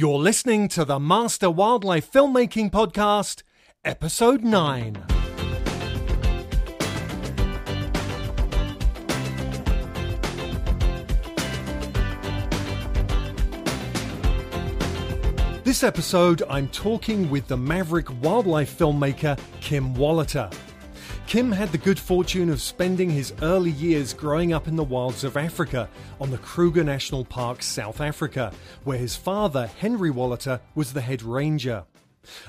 You're listening to the Master Wildlife Filmmaking Podcast, Episode 9. This episode, I'm talking with the maverick wildlife filmmaker Kim Wolhuter. Kim had the good fortune of spending his early years growing up in the wilds of Africa on the Kruger National Park, South Africa, where his father, Henry Wolhuter, was the head ranger.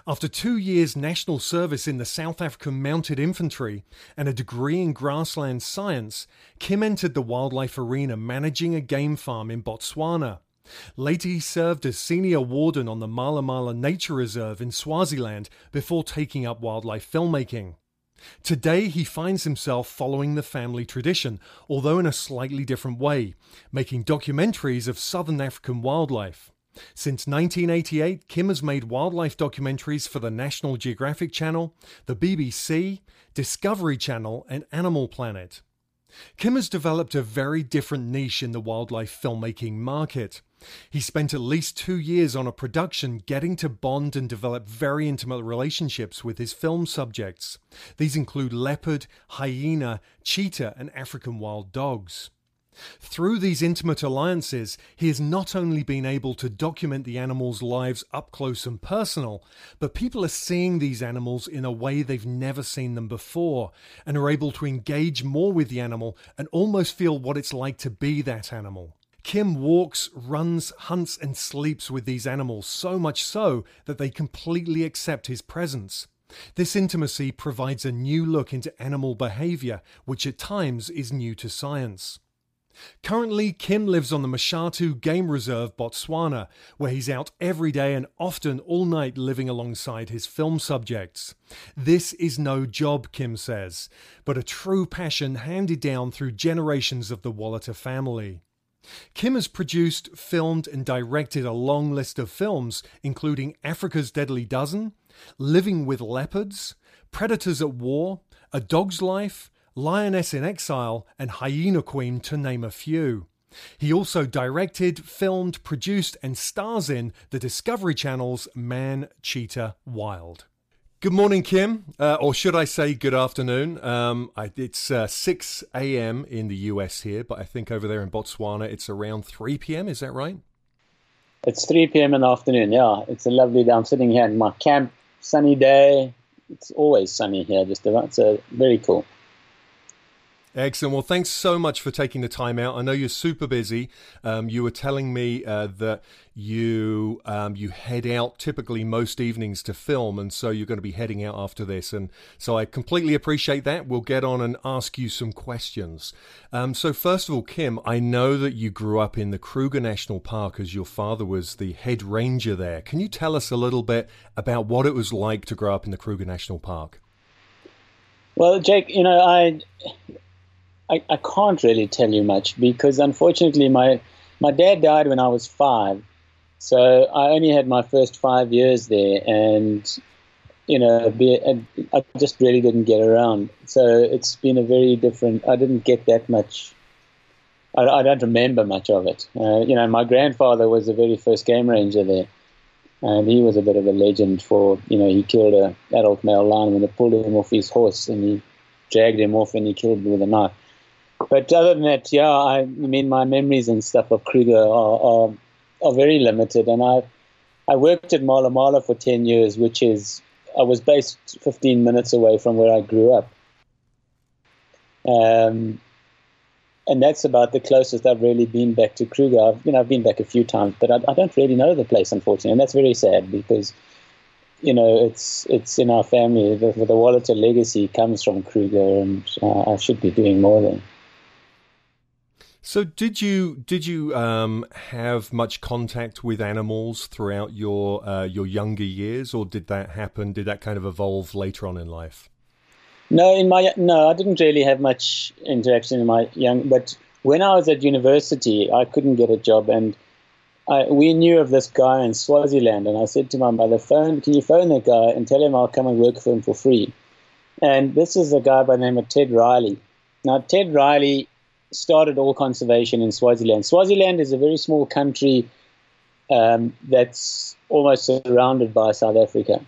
After two years' national service in the South African Mounted Infantry and a degree in grassland science, Kim entered the wildlife arena managing a game farm in Botswana. Later, he served as senior warden on the Mala Mala Nature Reserve in Swaziland before taking up wildlife filmmaking. Today, he finds himself following the family tradition, although in a slightly different way, making documentaries of southern African wildlife. Since 1988, Kim has made wildlife documentaries for the National Geographic Channel, the BBC, Discovery Channel, and Animal Planet. Kim has developed a very different niche in the wildlife filmmaking market. He spent at least two years on a production getting to bond and develop very intimate relationships with his film subjects. These include leopard, hyena, cheetah, and African wild dogs. Through these intimate alliances, he has not only been able to document the animals' lives up close and personal, but people are seeing these animals in a way they've never seen them before and are able to engage more with the animal and almost feel what it's like to be that animal. Kim walks, runs, hunts, and sleeps with these animals, so much so that they completely accept his presence. This intimacy provides a new look into animal behavior, which at times is new to science. Currently, Kim lives on the Mashatu Game Reserve, Botswana, where he's out every day and often all night living alongside his film subjects. This is no job, Kim says, but a true passion handed down through generations of the Wolhuter family. Kim has produced, filmed, and directed a long list of films, including Africa's Deadly Dozen, Living with Leopards, Predators at War, A Dog's Life, Lioness in Exile, and Hyena Queen, to name a few. He also directed, filmed, produced, and stars in the Discovery Channel's Man, Cheetah, Wild. Good morning, Kim, uh, or should I say good afternoon? Um, I, it's uh, 6 a.m. in the US here, but I think over there in Botswana it's around 3 p.m. Is that right? It's 3 p.m. in the afternoon, yeah. It's a lovely day. I'm sitting here in my camp, sunny day. It's always sunny here, just about. Uh, very cool. Excellent. Well, thanks so much for taking the time out. I know you're super busy. Um, you were telling me uh, that you um, you head out typically most evenings to film, and so you're going to be heading out after this. And so I completely appreciate that. We'll get on and ask you some questions. Um, so first of all, Kim, I know that you grew up in the Kruger National Park as your father was the head ranger there. Can you tell us a little bit about what it was like to grow up in the Kruger National Park? Well, Jake, you know, I I, I can't really tell you much because unfortunately my my dad died when I was five, so I only had my first five years there, and you know, be, I just really didn't get around. So it's been a very different. I didn't get that much. I, I don't remember much of it. Uh, you know, my grandfather was the very first game ranger there, and he was a bit of a legend for. You know, he killed a adult male lion when they pulled him off his horse, and he dragged him off and he killed him with a knife but other than that, yeah, I, mean, my memories and stuff of Kruger are, are, are very limited. And I I worked at Mala Mala for 10 years, which is, I was based 15 minutes away from where I grew up. Um, and that's about the closest I've really been back to Kruger. I've, you know, I've been back a few times, but I, I don't really know the place, unfortunately. And that's very sad because, you know, it's it's in our family. The, the Wolhuter legacy comes from Kruger, and uh, I should be doing more than. So did you did you um, have much contact with animals throughout your uh, your younger years, or did that happen? Did that kind of evolve later on in life? No, in my no, I didn't really have much interaction in my young. But when I was at university, I couldn't get a job, and I, we knew of this guy in Swaziland, and I said to my mother, "Phone, can you phone that guy and tell him I'll come and work for him for free?" And this is a guy by the name of Ted Reilly. Now, Ted Reilly started all conservation in Swaziland. Swaziland is a very small country um, that's almost surrounded by South Africa.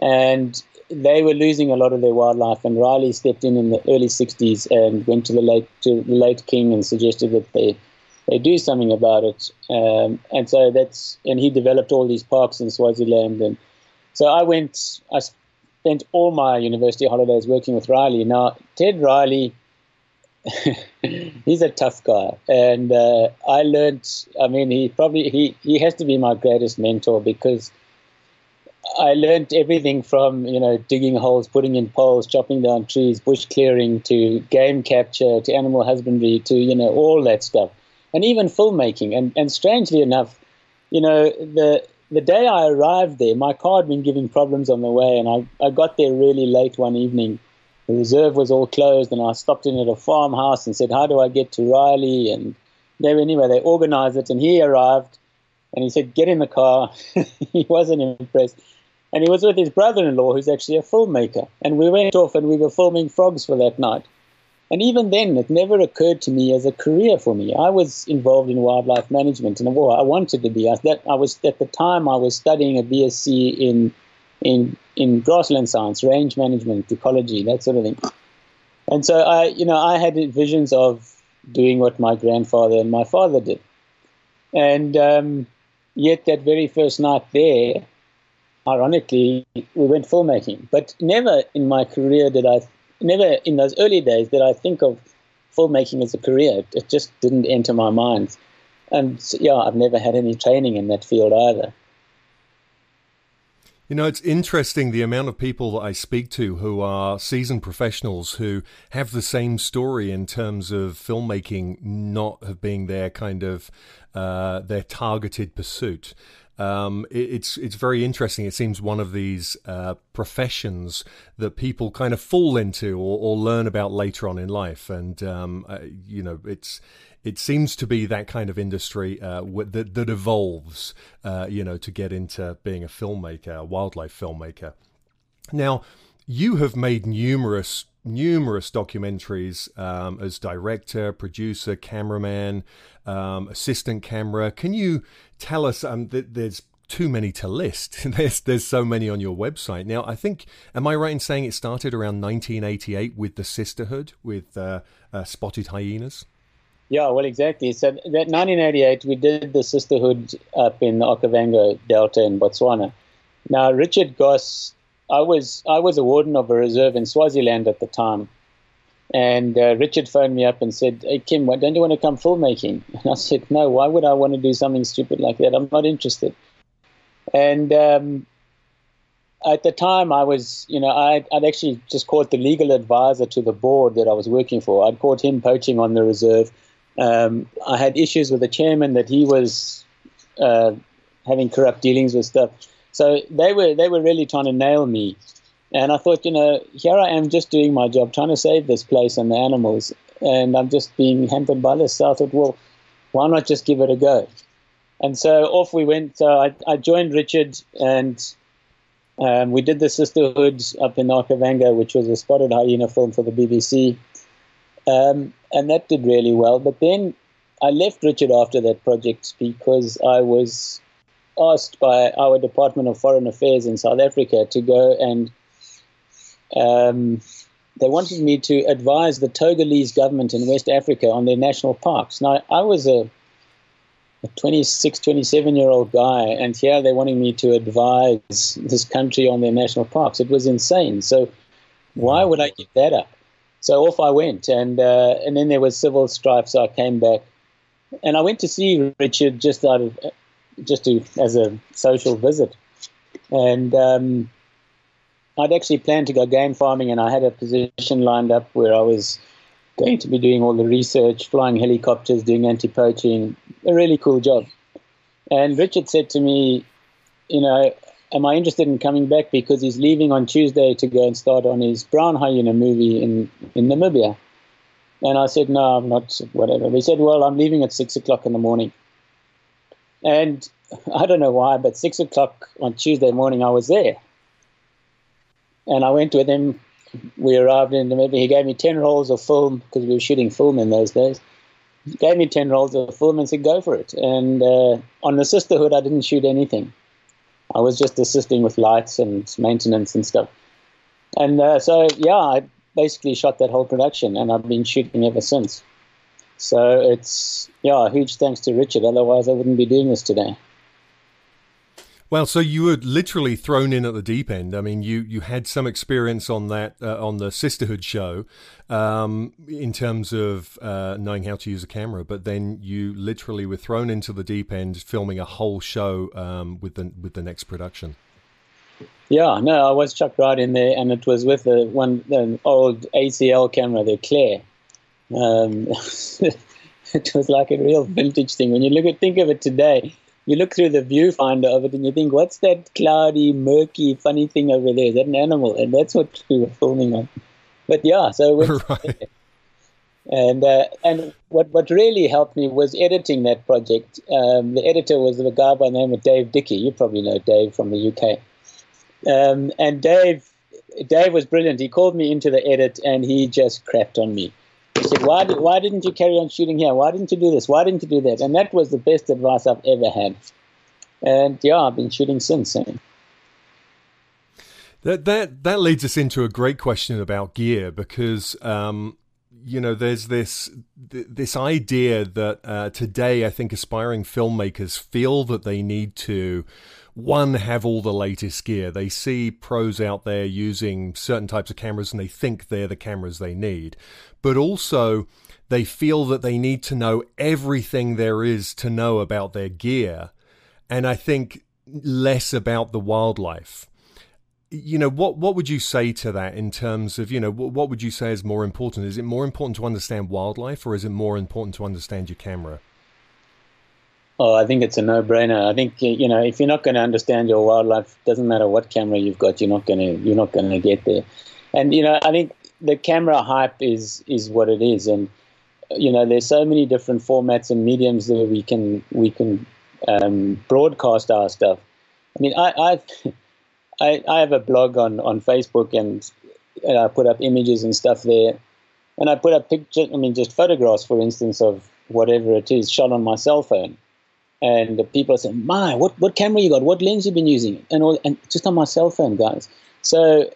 And they were losing a lot of their wildlife, and Reilly stepped in in the early 60s and went to the late, to the late king and suggested that they, they do something about it. Um, and so that's, and he developed all these parks in Swaziland. And so I went, I spent all my university holidays working with Reilly. Now, Ted Reilly, he's a tough guy, and uh, I learned. I mean, he probably he he has to be my greatest mentor because I learned everything from you know digging holes, putting in poles, chopping down trees, bush clearing, to game capture, to animal husbandry, to you know all that stuff, and even filmmaking. And and strangely enough, you know the the day I arrived there, my car had been giving problems on the way, and I I got there really late one evening the reserve was all closed, and I stopped in at a farmhouse and said, "How do I get to Reilly?" And they anyway they organized it, and he arrived, and he said, "Get in the car." he wasn't impressed, and he was with his brother-in-law, who's actually a filmmaker, and we went off and we were filming frogs for that night. And even then, it never occurred to me as a career for me. I was involved in wildlife management, and well, I wanted to be. I, that, I was at the time I was studying a BSc in in in grassland science, range management, ecology, that sort of thing. And so I, you know, I had visions of doing what my grandfather and my father did. And um, yet, that very first night there, ironically, we went filmmaking. But never in my career did I, never in those early days did I think of filmmaking as a career. It just didn't enter my mind. And yeah, I've never had any training in that field either. You know, it's interesting the amount of people that I speak to who are seasoned professionals who have the same story in terms of filmmaking not have been their kind of uh, their targeted pursuit. Um, it, it's it's very interesting. It seems one of these uh, professions that people kind of fall into or, or learn about later on in life, and um, uh, you know, it's it seems to be that kind of industry uh, that, that evolves, uh, you know, to get into being a filmmaker, a wildlife filmmaker. Now, you have made numerous numerous documentaries um, as director, producer, cameraman, um, assistant camera. Can you tell us? Um, th- there's too many to list. there's there's so many on your website now. I think am I right in saying it started around 1988 with the Sisterhood with uh, uh, Spotted Hyenas? Yeah, well, exactly. So that 1988, we did the sisterhood up in the Okavango Delta in Botswana. Now, Richard Goss, I was I was a warden of a reserve in Swaziland at the time, and uh, Richard phoned me up and said, "Hey Kim, why don't you want to come filmmaking?" And I said, "No, why would I want to do something stupid like that? I'm not interested." And um, at the time, I was, you know, I'd, I'd, actually just caught the legal advisor to the board that I was working for. I'd caught him poaching on the reserve um, I had issues with the chairman that he was uh, having corrupt dealings with stuff. So they were they were really trying to nail me, and I thought, you know, here I am just doing my job, trying to save this place and the animals, and I'm just being hampered by this. So I thought, well, why not just give it a go? And so off we went. So I, I joined Richard, and um, we did the Sisterhood up in Okavango, which was a spotted hyena film for the BBC. Um, and that did really well. But then I left Richard after that project because I was asked by our Department of Foreign Affairs in South Africa to go and um, they wanted me to advise the Togolese government in West Africa on their national parks. Now, I was a, a 26, 27 year old guy, and here they're wanting me to advise this country on their national parks. It was insane. So, why would I give that up? So off I went, and uh, and then there was civil strife. So I came back, and I went to see Richard just out of just to as a social visit, and um, I'd actually planned to go game farming, and I had a position lined up where I was going to be doing all the research, flying helicopters, doing anti-poaching, a really cool job. And Richard said to me, you know, am I interested in coming back because he's leaving on Tuesday to go and start on his brown hyena movie in, in Namibia? And I said, no, I'm not, whatever. He said, well, I'm leaving at six o'clock in the morning. And I don't know why, but six o'clock on Tuesday morning, I was there. And I went with him. We arrived in Namibia. He gave me 10 rolls of film because we were shooting film in those days. gave me 10 rolls of film and said, go for it. And uh, on the Sisterhood, I didn't shoot anything. I was just assisting with lights and maintenance and stuff. And uh, so, yeah, I basically shot that whole production, and I've been shooting ever since. So it's, yeah, huge thanks to Richard. Otherwise, I wouldn't be doing this today. Well, so you were literally thrown in at the deep end. I mean, you, you had some experience on that uh, on the Sisterhood show, um, in terms of uh, knowing how to use a camera, but then you literally were thrown into the deep end, filming a whole show um, with the with the next production. Yeah, no, I was chucked right in there, and it was with the one the old ACL camera, the Claire. Um, it was like a real vintage thing. When you look at think of it today, you look through the viewfinder of it and you think, what's that cloudy, murky, funny thing over there? Is that an animal? And that's what we were filming on. But yeah, so right. and uh, and what what really helped me was editing that project. Um, the editor was a guy by the name of Dave Dickey. You probably know Dave from the UK. Um, and Dave Dave was brilliant. He called me into the edit and he just crapped on me. He said, why, did, why didn't you carry on shooting here? Why didn't you do this? Why didn't you do that? And that was the best advice I've ever had. And yeah, I've been shooting since. That that that leads us into a great question about gear because um, you know there's this this idea that uh, today I think aspiring filmmakers feel that they need to one have all the latest gear. They see pros out there using certain types of cameras and they think they're the cameras they need. But also they feel that they need to know everything there is to know about their gear. And I think less about the wildlife. You know, what, what would you say to that in terms of, you know, what, what would you say is more important? Is it more important to understand wildlife or is it more important to understand your camera? Oh, I think it's a no-brainer. I think you know if you're not going to understand your wildlife, doesn't matter what camera you've got, you're not going to you're not going to get there. And you know, I think the camera hype is is what it is, and you know, there's so many different formats and mediums that we can we can um, broadcast our stuff. I mean, I, I I I have a blog on on Facebook, and, and I put up images and stuff there, and I put up pictures. I mean, just photographs, for instance, of whatever it is shot on my cell phone and the people are saying, "My, what what camera you got? What lens you been using?" And all, and just on my cell phone, guys. So,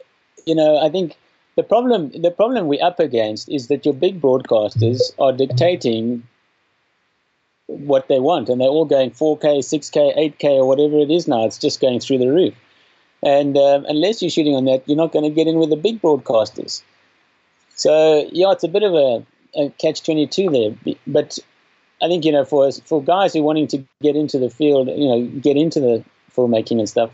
you know, I think the problem the problem we're up against is that your big broadcasters are dictating what they want, and they're all going 4K, 6K, 8K, or whatever it is now. It's just going through the roof. And um, unless you're shooting on that, you're not going to get in with the big broadcasters. So yeah, it's a bit of a, a catch twenty two there. But I think you know for for guys who are wanting to get into the field, you know, get into the filmmaking and stuff,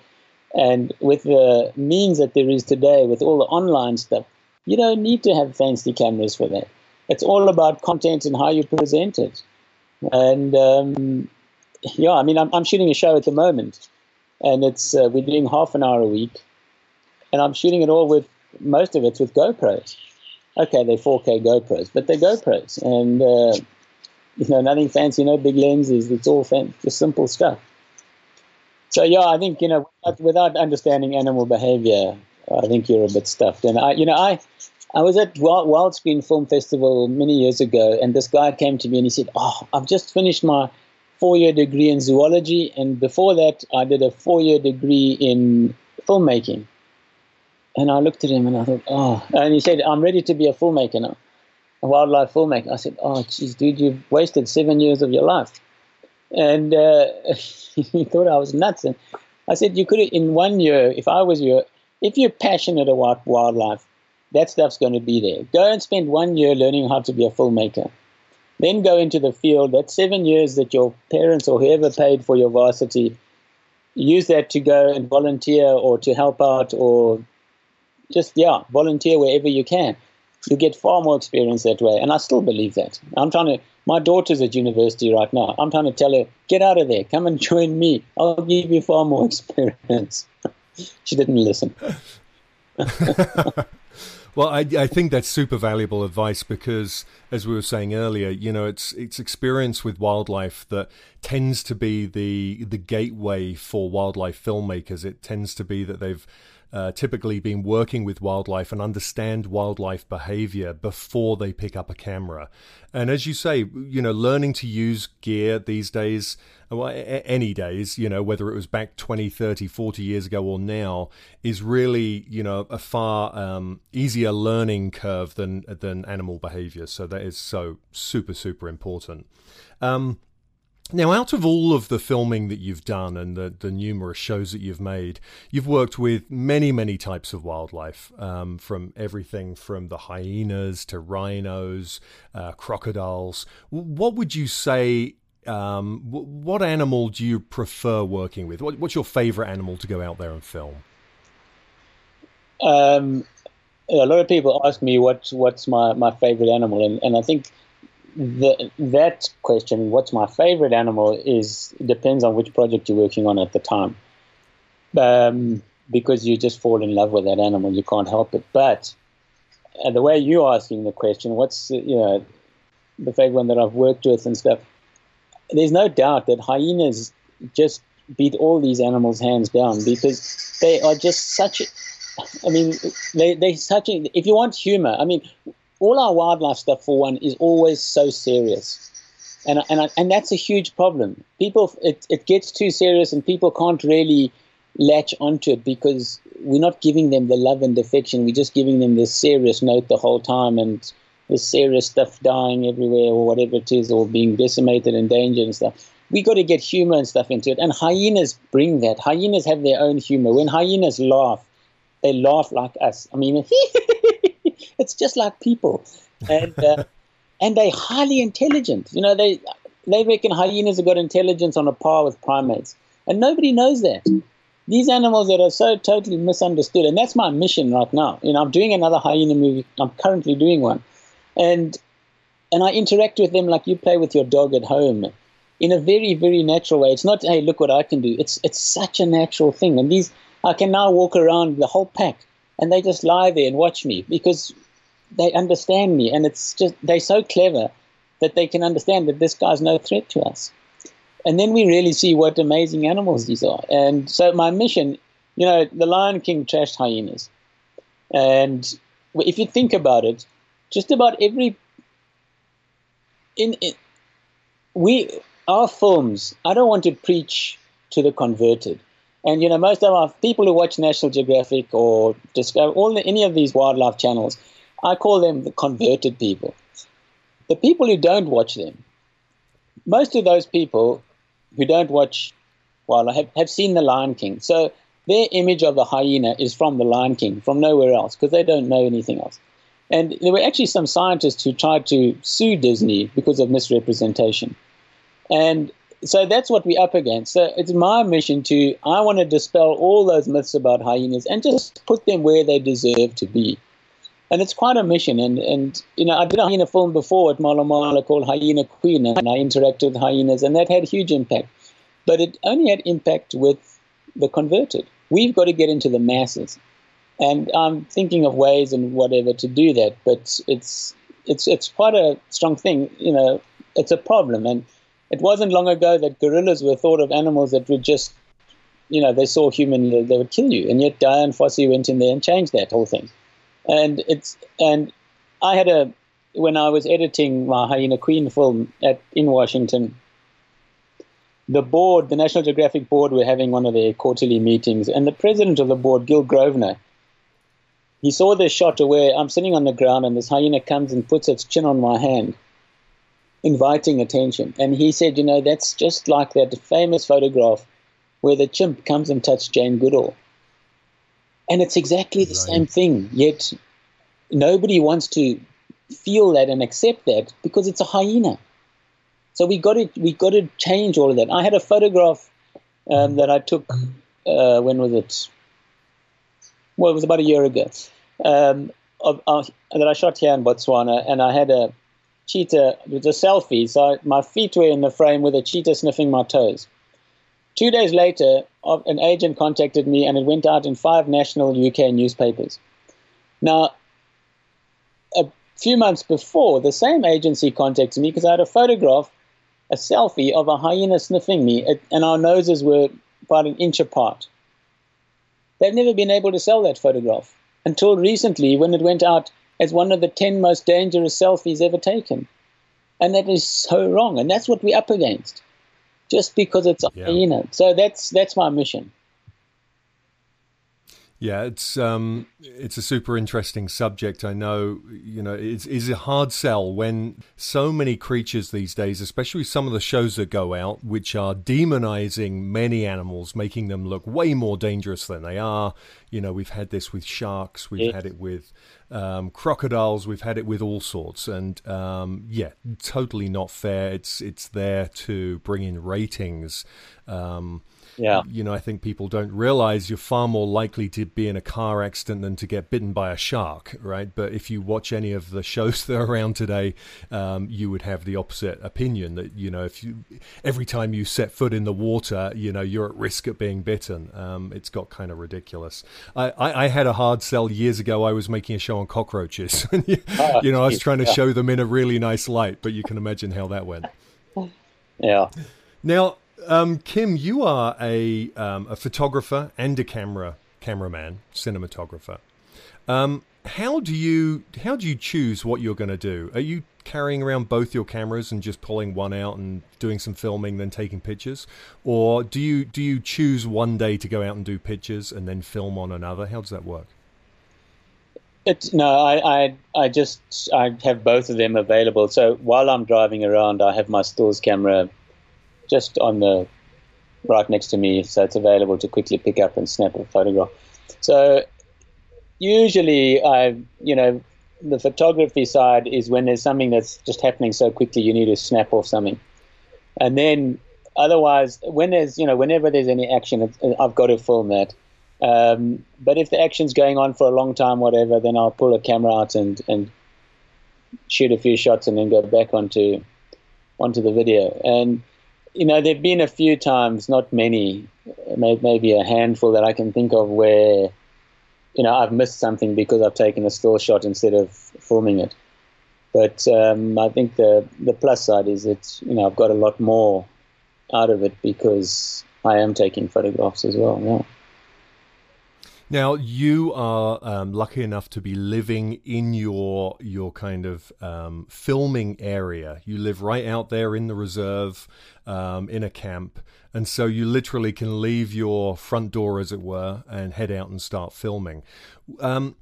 and with the means that there is today, with all the online stuff, you don't need to have fancy cameras for that. It's all about content and how you present it. And um, yeah, I mean, I'm, I'm shooting a show at the moment, and it's uh, we're doing half an hour a week, and I'm shooting it all with most of it's with GoPros. Okay, they're 4K GoPros, but they're GoPros, and uh, you know, nothing fancy, no big lenses. It's all fan- just simple stuff. So yeah, I think you know, without understanding animal behavior, I think you're a bit stuffed. And I, you know, I, I was at Wild, Wildscreen Film Festival many years ago, and this guy came to me and he said, "Oh, I've just finished my four-year degree in zoology, and before that, I did a four-year degree in filmmaking." And I looked at him and I thought, "Oh," and he said, "I'm ready to be a filmmaker now." a wildlife filmmaker. I said, "Oh, geez, dude, you've wasted seven years of your life." And uh, he thought I was nuts. And I said, "You could, in one year, if I was you, if you're passionate about wildlife, that stuff's going to be there. Go and spend one year learning how to be a filmmaker. Then go into the field. That seven years that your parents or whoever paid for your varsity, use that to go and volunteer or to help out or just yeah, volunteer wherever you can." you get far more experience that way. And I still believe that. I'm trying to, my daughter's at university right now. I'm trying to tell her, get out of there, come and join me. I'll give you far more experience. she didn't listen. well, I, I think that's super valuable advice because, as we were saying earlier, you know, it's it's experience with wildlife that tends to be the the gateway for wildlife filmmakers. It tends to be that they've uh, typically been working with wildlife and understand wildlife behavior before they pick up a camera. And as you say, you know, learning to use gear these days, well, any days, you know, whether it was back 20, 30, 40 years ago or now, is really, you know, a far um, easier learning curve than than animal behavior. So that is so super, super important. Um, now, out of all of the filming that you've done and the, the numerous shows that you've made, you've worked with many, many types of wildlife, um, from everything from the hyenas to rhinos, uh, crocodiles. What would you say? Um, what animal do you prefer working with? What, what's your favorite animal to go out there and film? Um, a lot of people ask me what's what's my, my favorite animal, and, and I think the, that question, what's my favorite animal, is depends on which project you're working on at the time. Um, because you just fall in love with that animal, you can't help it. But uh, the way you're asking the question, what's you know the favorite one that I've worked with and stuff, there's no doubt that hyenas just beat all these animals hands down because they are just such. I mean, they they such. If you want humor, I mean, all our wildlife stuff, for one, is always so serious. And, and, and that's a huge problem. People, it, it gets too serious and people can't really latch onto it because we're not giving them the love and affection. We're just giving them this serious note the whole time and this serious stuff dying everywhere or whatever it is or being decimated, and endangered and stuff. We got to get humor and stuff into it. And hyenas bring that. Hyenas have their own humor. When hyenas laugh, they laugh like us. I mean, it's just like people, and uh, and they're highly intelligent. You know, they they reckon hyenas have got intelligence on a par with primates, and nobody knows that. These animals that are so totally misunderstood, and that's my mission right now. You know, I'm doing another hyena movie. I'm currently doing one, and and I interact with them like you play with your dog at home in a very very natural way. It's not hey look what I can do. It's it's such a natural thing, and these I can now walk around the whole pack and they just lie there and watch me because they understand me, and it's just they're so clever that they can understand that this guy's no threat to us. And then we really see what amazing animals these are. And so my mission, you know, the Lion King trashed hyenas, and if you think about it, just about every in, in we our films. I don't want to preach to the converted. And you know, most of our people who watch National Geographic or Discover, all the, any of these wildlife channels, I call them the converted people. The people who don't watch them, most of those people who don't watch wildlife have, have seen The Lion King. So their image of the hyena is from The Lion King, from nowhere else, because they don't know anything else. And there were actually some scientists who tried to sue Disney because of misrepresentation. And so that's what we're up against. So it's my mission to, I want to dispel all those myths about hyenas and just put them where they deserve to be. And it's quite a mission. And, and you know, I did a hyena film before at Mala called Hyena Queen, and I interacted with hyenas, and that had huge impact. But it only had impact with the converted. We've got to get into the masses. And I'm thinking of ways and whatever to do that, but it's it's it's quite a strong thing. You know, it's a problem, and it wasn't long ago that gorillas were thought of animals that would just, you know, they saw human, they would kill you. And yet Dian Fossey went in there and changed that whole thing. And it's, and I had a, when I was editing my Hyena Queen film at, in Washington, the board, the National Geographic board, were having one of their quarterly meetings, and the president of the board, Gil Grosvenor, he saw this shot where I'm sitting on the ground and this hyena comes and puts its chin on my hand inviting attention. And he said, you know, that's just like that famous photograph where the chimp comes and touches Jane Goodall. And it's exactly the right. same thing, yet nobody wants to feel that and accept that because it's a hyena. So we got to we got to change all of that. I had a photograph um, that I took. Uh, when was it? Well, it was about a year ago. Um, of, uh, that I shot here in Botswana, and I had a cheetah, it was a selfie. So my feet were in the frame with a cheetah sniffing my toes. Two days later, an agent contacted me and it went out in five national UK newspapers. Now, a few months before, the same agency contacted me because I had a photograph, a selfie of a hyena sniffing me, and our noses were about an inch apart. they've never been able to sell that photograph until recently when it went out as one of the 10 most dangerous selfies ever taken. And that is so wrong. And that's what we're up against just because it's yeah. you know. So that's that's my mission. Yeah, it's um, it's a super interesting subject. I know, you know, it's, it's a hard sell when so many creatures these days, especially some of the shows that go out, which are demonizing many animals, making them look way more dangerous than they are. You know, we've had this with sharks, we've had it with um, crocodiles, we've had it with all sorts, and um, yeah, totally not fair. It's it's there to bring in ratings. Um, yeah. You know, I think people don't realize you're far more likely to be in a car accident than to get bitten by a shark, right? But if you watch any of the shows that are around today, um, you would have the opposite opinion that, you know, if you every time you set foot in the water, you know, you're at risk of being bitten. Um, it's got kind of ridiculous. I, I, I, had a hard sell years ago. I was making a show on cockroaches. you, oh, know, I was trying to show them in a really nice light, but you can imagine how that went. Yeah. Now, um, Kim, you are a um, a photographer and a camera cameraman, cinematographer. Um, how do you how do you choose what you're going to do? Are you carrying around both your cameras and just pulling one out and doing some filming, then taking pictures, or do you do you choose one day to go out and do pictures and then film on another? How does that work? It, no, I, I, I just I have both of them available. So while I'm driving around, I have my stills camera just on the right next to me, so it's available to quickly pick up and snap a photograph. So usually, I you know the photography side is when there's something that's just happening so quickly, you need to snap off something, and then otherwise, when there's you know whenever there's any action, I've got to film that. Um, but if the action's going on for a long time, whatever, then I'll pull a camera out and, and shoot a few shots and then go back onto onto the video. And you know, there've been a few times, not many, maybe a handful that I can think of where, you know, I've missed something because I've taken a still shot instead of filming it. But um, I think the the plus side is that you know I've got a lot more out of it because I am taking photographs as well. Yeah. Now you are um, lucky enough to be living in your your kind of um, filming area. You live right out there in the reserve, um, in a camp, and so you literally can leave your front door, as it were, and head out and start filming. Um,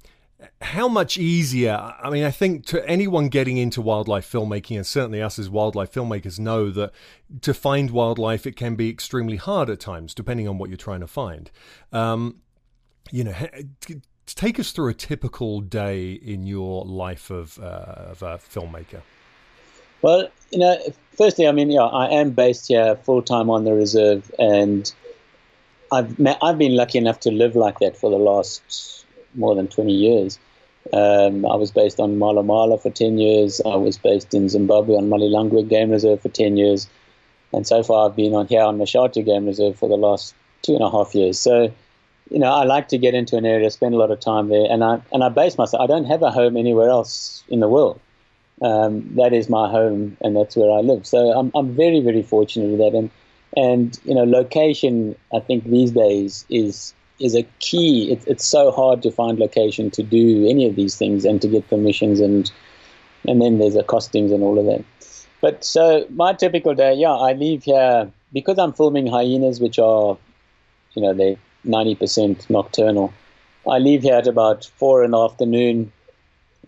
how much easier? I mean, I think to anyone getting into wildlife filmmaking, and certainly us as wildlife filmmakers know that to find wildlife, it can be extremely hard at times, depending on what you're trying to find. Um, you know, take us through a typical day in your life of, uh, of a filmmaker. Well, you know, firstly, I mean, yeah, I am based here full time on the reserve, and I've I've been lucky enough to live like that for the last more than twenty years. Um, I was based on Mala Mala for ten years. I was based in Zimbabwe on Malilangwe Game Reserve for ten years, and so far I've been on here on Mashatu Game Reserve for the last two and a half years. So you know, I like to get into an area, spend a lot of time there, and I and I base myself. I don't have a home anywhere else in the world. Um, that is my home, and that's where I live. So I'm I'm very very fortunate with that, and and you know, location. I think these days is is a key. It, it's so hard to find location to do any of these things and to get permissions, and and then there's the costings and all of that. But so my typical day, yeah, I leave here because I'm filming hyenas, which are, you know, they 90% nocturnal. I leave here at about four in the afternoon.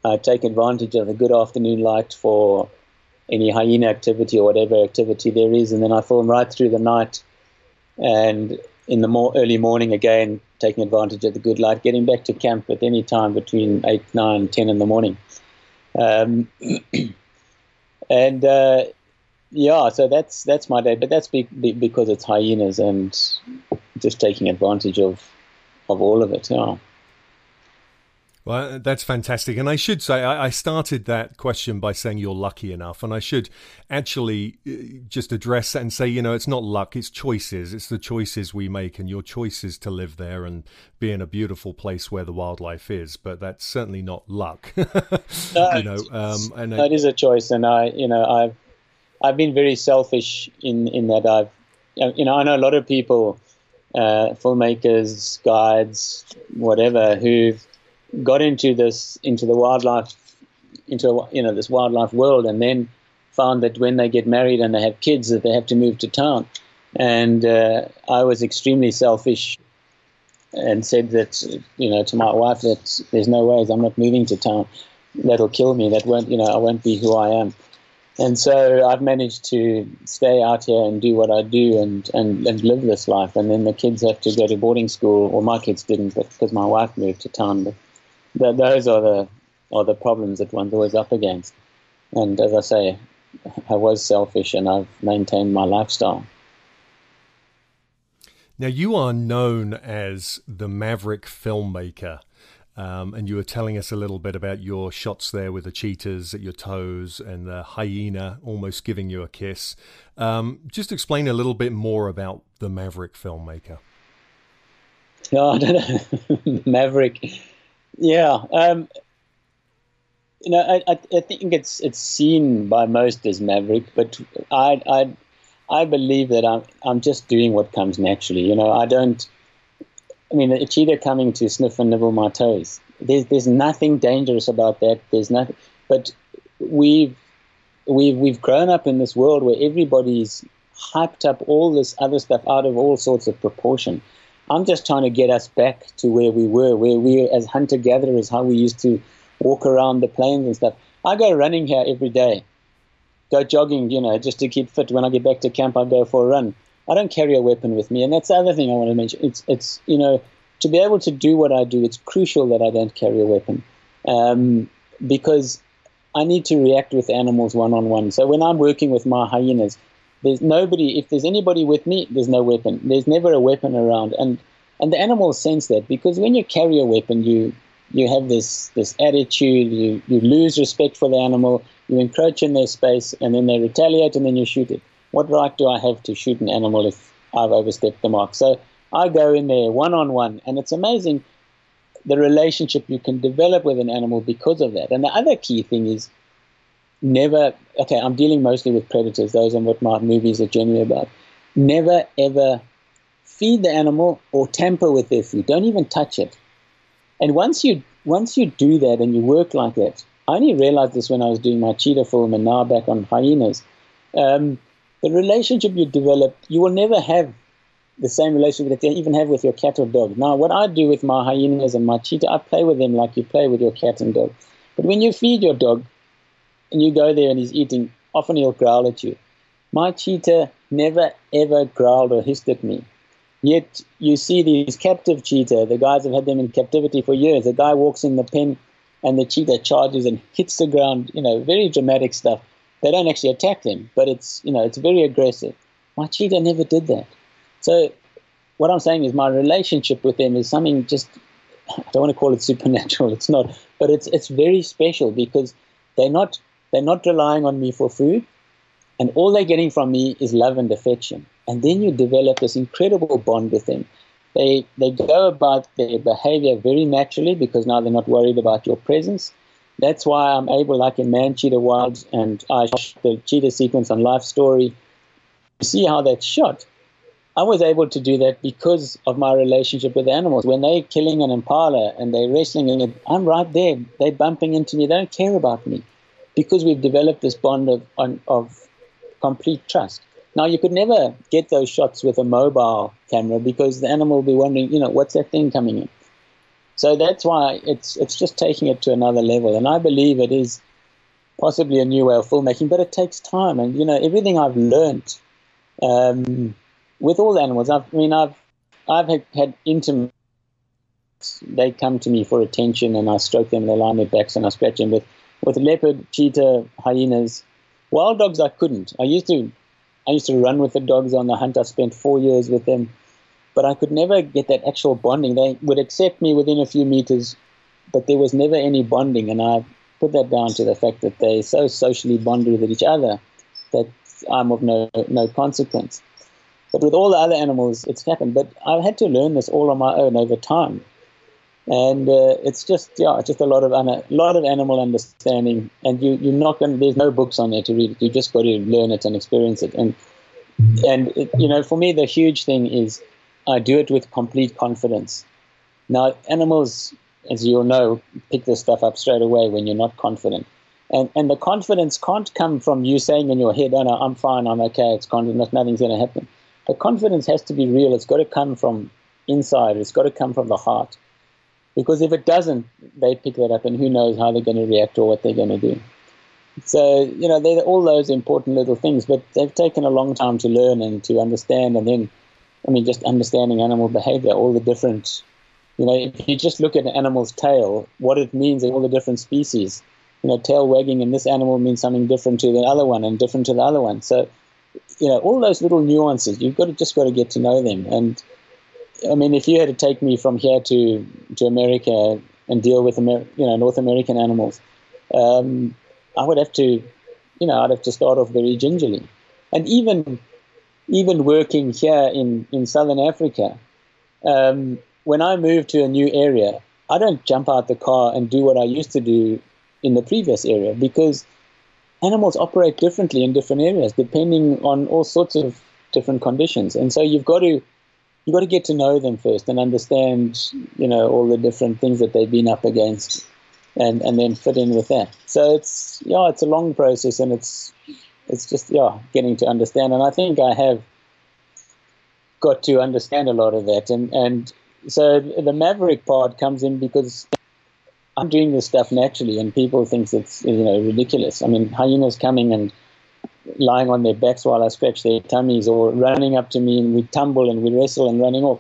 I take advantage of the good afternoon light for any hyena activity or whatever activity there is, and then I film right through the night. And in the more early morning, again, taking advantage of the good light, getting back to camp at any time between 8, 9, 10 in the morning. Um, and uh, yeah, so that's that's my day, but that's be, be, because it's hyenas and just taking advantage of of all of it. Yeah. Well, that's fantastic. And I should say, I started that question by saying you're lucky enough. And I should actually uh, just address that and say, you know, it's not luck, it's choices. It's the choices we make, and your choices to live there and be in a beautiful place where the wildlife is. But that's certainly not luck. you know, um, and that is a choice. And I, you know, I've, I've been very selfish in, in that I've, you know, I know a lot of people uh, filmmakers, guides, whatever, who got into this into the wildlife into you know this wildlife world, and then found that when they get married and they have kids, that they have to move to town. And uh, I was extremely selfish and said that you know to my wife that there's no ways I'm not moving to town. That'll kill me. That won't you know I won't be who I am. And so I've managed to stay out here and do what I do and, and, and live this life. And then the kids have to go to boarding school, or my kids didn't, but because my wife moved to town. But th- those are the are the problems that one's always up against. And as I say, I was selfish, and I've maintained my lifestyle. Now, you are known as the maverick filmmaker, um, and you were telling us a little bit about your shots there with the cheetahs at your toes and the hyena almost giving you a kiss. Um, just explain a little bit more about the maverick filmmaker. Oh, know. maverick. Yeah. Um, you know, I, I, I, think it's it's seen by most as maverick, but I, I I believe that I'm I'm just doing what comes naturally. You know, I don't. I mean, a cheetah coming to sniff and nibble my toes. There's there's nothing dangerous about that. There's nothing. But we've we've we've grown up in this world where everybody's hyped up all this other stuff out of all sorts of proportion. I'm just trying to get us back to where we were, where we as hunter gatherers, how we used to walk around the plains and stuff. I go running here every day go jogging, you know, just to keep fit. When I get back to camp, I go for a run. I don't carry a weapon with me, and that's the other thing I want to mention. It's it's you know to be able to do what I do, it's crucial that I don't carry a weapon um, because I need to react with animals one on one. So when I'm working with my hyenas, there's nobody. If there's anybody with me, there's no weapon. There's never a weapon around, and and the animals sense that because when you carry a weapon, you you have this this attitude. You you lose respect for the animal you encroach in their space, and then they retaliate, and then you shoot it. What right do I have to shoot an animal if I've overstepped the mark? So I go in there one on one, and it's amazing the relationship you can develop with an animal because of that. And the other key thing is never, okay, I'm dealing mostly with predators, those are what my movies are generally about. Never ever feed the animal or tamper with their food. Don't even touch it. And once you once you do that and you work like that, I only realized this when I was doing my cheetah film and now back on hyenas. Um, the relationship you develop, you will never have the same relationship that you even have with your cat or dog. Now, what I do with my hyenas and my cheetah, I play with them like you play with your cat and dog. But when you feed your dog and you go there and he's eating, often he'll growl at you. My cheetah never ever growled or hissed at me. Yet you see these captive cheetah, the guys have had them in captivity for years. A guy walks in the pen and the cheetah charges and hits the ground, you know, very dramatic stuff. They don't actually attack them, but it's, you know, it's very aggressive. My cheetah never did that. So what I'm saying is my relationship with them is something just, I don't want to call it supernatural, it's not, but it's, it's very special because they're not, they're not relying on me for food and all they're getting from me is love and affection. And then you develop this incredible bond with them. They, they go about their behavior very naturally because now they're not worried about your presence. That's why I'm able, like in Man Cheetah Wild, and I shot the cheetah sequence on Life Story, to see how that's shot. I was able to do that because of my relationship with animals. When they're killing an impala and they're wrestling in it, I'm right there. They're bumping into me. They don't care about me because we've developed this bond of, of complete trust. Now, you could never get those shots with a mobile camera because the animal will be wondering, you know, what's that thing coming in? So that's why it's it's just taking it to another level. And I believe it is possibly a new way of filmmaking, but it takes time. And, you know, everything I've learned um, with all animals, I've, I mean, I've, I've had, had intimate, they come to me for attention and I stroke them, and they lie on their backs and I scratch them. With, with leopard, cheetah, hyenas, wild dogs, I couldn't. I used to I used to run with the dogs on the hunt. I spent four years with them, but I could never get that actual bonding. They would accept me within a few meters, but there was never any bonding. And I put that down to the fact that they so socially bonded with each other that I'm of no no consequence. But with all the other animals, it's happened. But I've had to learn this all on my own over time and uh, it's just yeah, it's just a lot of a lot of animal understanding, and you you're not going. There's no books on there to read. You just got to learn it and experience it. And and it, you know, for me, the huge thing is I do it with complete confidence. Now, animals, as you'll know, pick this stuff up straight away when you're not confident. And, and the confidence can't come from you saying in your head, oh no, I'm fine, I'm okay, it's confident, nothing's going to happen. The confidence has to be real. It's got to come from inside. It's got to come from the heart. Because if it doesn't, they pick that up, and who knows how they're going to react or what they're going to do. So, you know, they're all those important little things, but they've taken a long time to learn and to understand. And then, I mean, just understanding animal behavior, all the different, you know, if you just look at an animal's tail, what it means in all the different species, you know, tail wagging in this animal means something different to the other one and different to the other one. So, you know, all those little nuances, you've got to just got to get to know them. And I mean, if you had to take me from here to to America and deal with Amer- you know North American animals, um, I would have to, you know, I'd have to start off very gingerly, and even even working here in in Southern Africa, um, when I move to a new area, I don't jump out the car and do what I used to do in the previous area because animals operate differently in different areas depending on all sorts of different conditions, and so you've got to you've got to get to know them first and understand, you know, all the different things that they've been up against and and then fit in with that. So it's yeah, it's a long process, and it's it's just yeah, getting to understand. And I think I have got to understand a lot of that. And and so the maverick part comes in because I'm doing this stuff naturally, and people think it's you know ridiculous. I mean, hyenas coming and lying on their backs while I scratch their tummies, or running up to me and we tumble and we wrestle and running off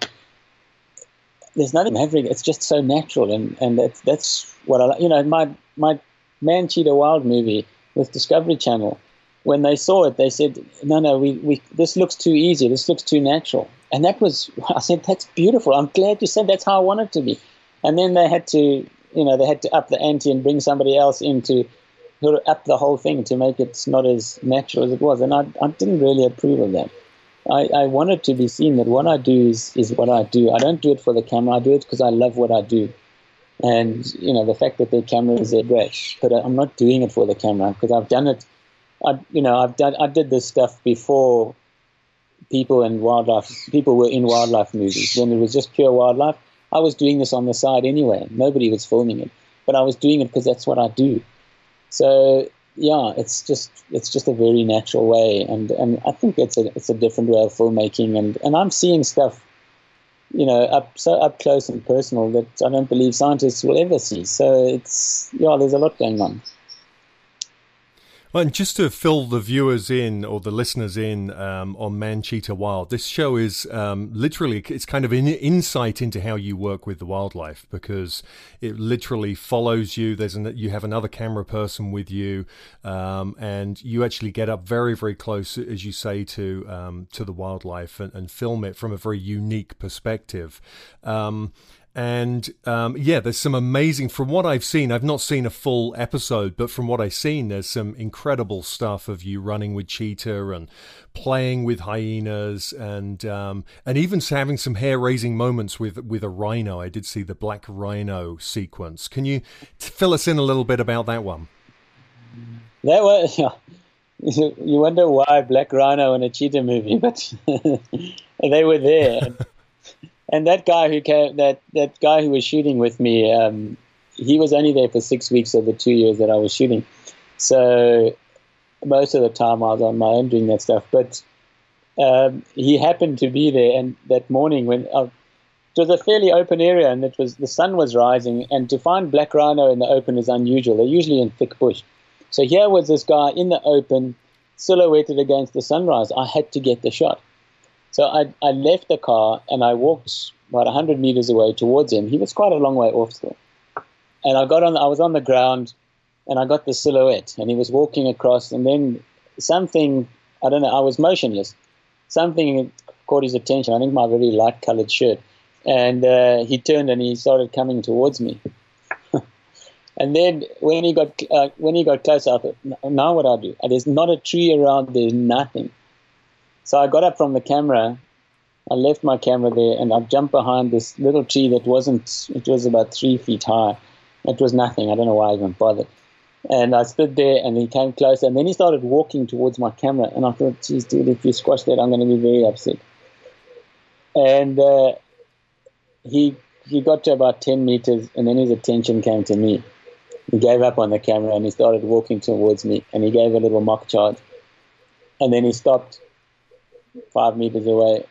there's nothing maverick. It's just so natural, and and that's that's what I like. You know, my my Man Cheetah Wild movie with Discovery Channel. When they saw it, they said, "No, no, we, we this looks too easy. This looks too natural." And that was, I said, "That's beautiful. I'm glad you said that's how I want it to be." And then they had to, you know, they had to up the ante and bring somebody else in to up the whole thing to make it not as natural as it was. And I, I didn't really approve of that. I, I want it to be seen that what I do is, is what I do. I don't do it for the camera. I do it because I love what I do. And, you know, the fact that the camera is there, great. But I'm not doing it for the camera because I've done it. I, you know, I've done, I did this stuff before people and wildlife, people were in wildlife movies. When it was just pure wildlife, I was doing this on the side anyway. Nobody was filming it. But I was doing it because that's what I do. So yeah, it's just it's just a very natural way, and and I think it's a it's a different way of filmmaking, and and I'm seeing stuff, you know, up so up close and personal that I don't believe scientists will ever see. So it's yeah, there's a lot going on. Well, and just to fill the viewers in or the listeners in um, on Man Cheetah Wild, this show is um, literally it's kind of an insight into how you work with the wildlife because it literally follows you. There's an, you have another camera person with you, um, and you actually get up very very close, as you say, to um, to the wildlife and, and, film it from a very unique perspective. And um, yeah, there's some amazing. From what I've seen, I've not seen a full episode, but from what I've seen, there's some incredible stuff of you running with cheetah and playing with hyenas, and um, and even having some hair raising moments with with a rhino. I did see the black rhino sequence. Can you fill us in a little bit about that one? That was. Yeah. You wonder why Black Rhino in a cheetah movie, but they were there and that guy who came, that that guy who was shooting with me, um, he was only there for six weeks of the two years that I was shooting. So most of the time I was on my own doing that stuff. But um, he happened to be there, and that morning when uh, it was a fairly open area, and it was the sun was rising, and to find black rhino in the open is unusual. They're usually in thick bush. So here was this guy in the open, silhouetted against the sunrise. I had to get the shot. So I, I left the car and I walked about 100 meters away towards him. He was quite a long way off still. And I got on, I was on the ground and I got the silhouette and he was walking across and then something, I don't know, I was motionless. Something caught his attention. I think my very light colored shirt. And uh, he turned and he started coming towards me. and then when he got uh, when he got closer, I thought, now what I do? There's not a tree around. There's nothing. So I got up from the camera. I left my camera there and I jumped behind this little tree that wasn't, it was about three feet high. It was nothing. I don't know why I even bothered. And I stood there and he came closer and then he started walking towards my camera. And I thought, geez, dude, if you squash that, I'm going to be very upset. and uh, he he got to about ten meters, and then his attention came to me. He gave up on the camera and he started walking towards me, and he gave a little mock charge, and then he stopped five meters away,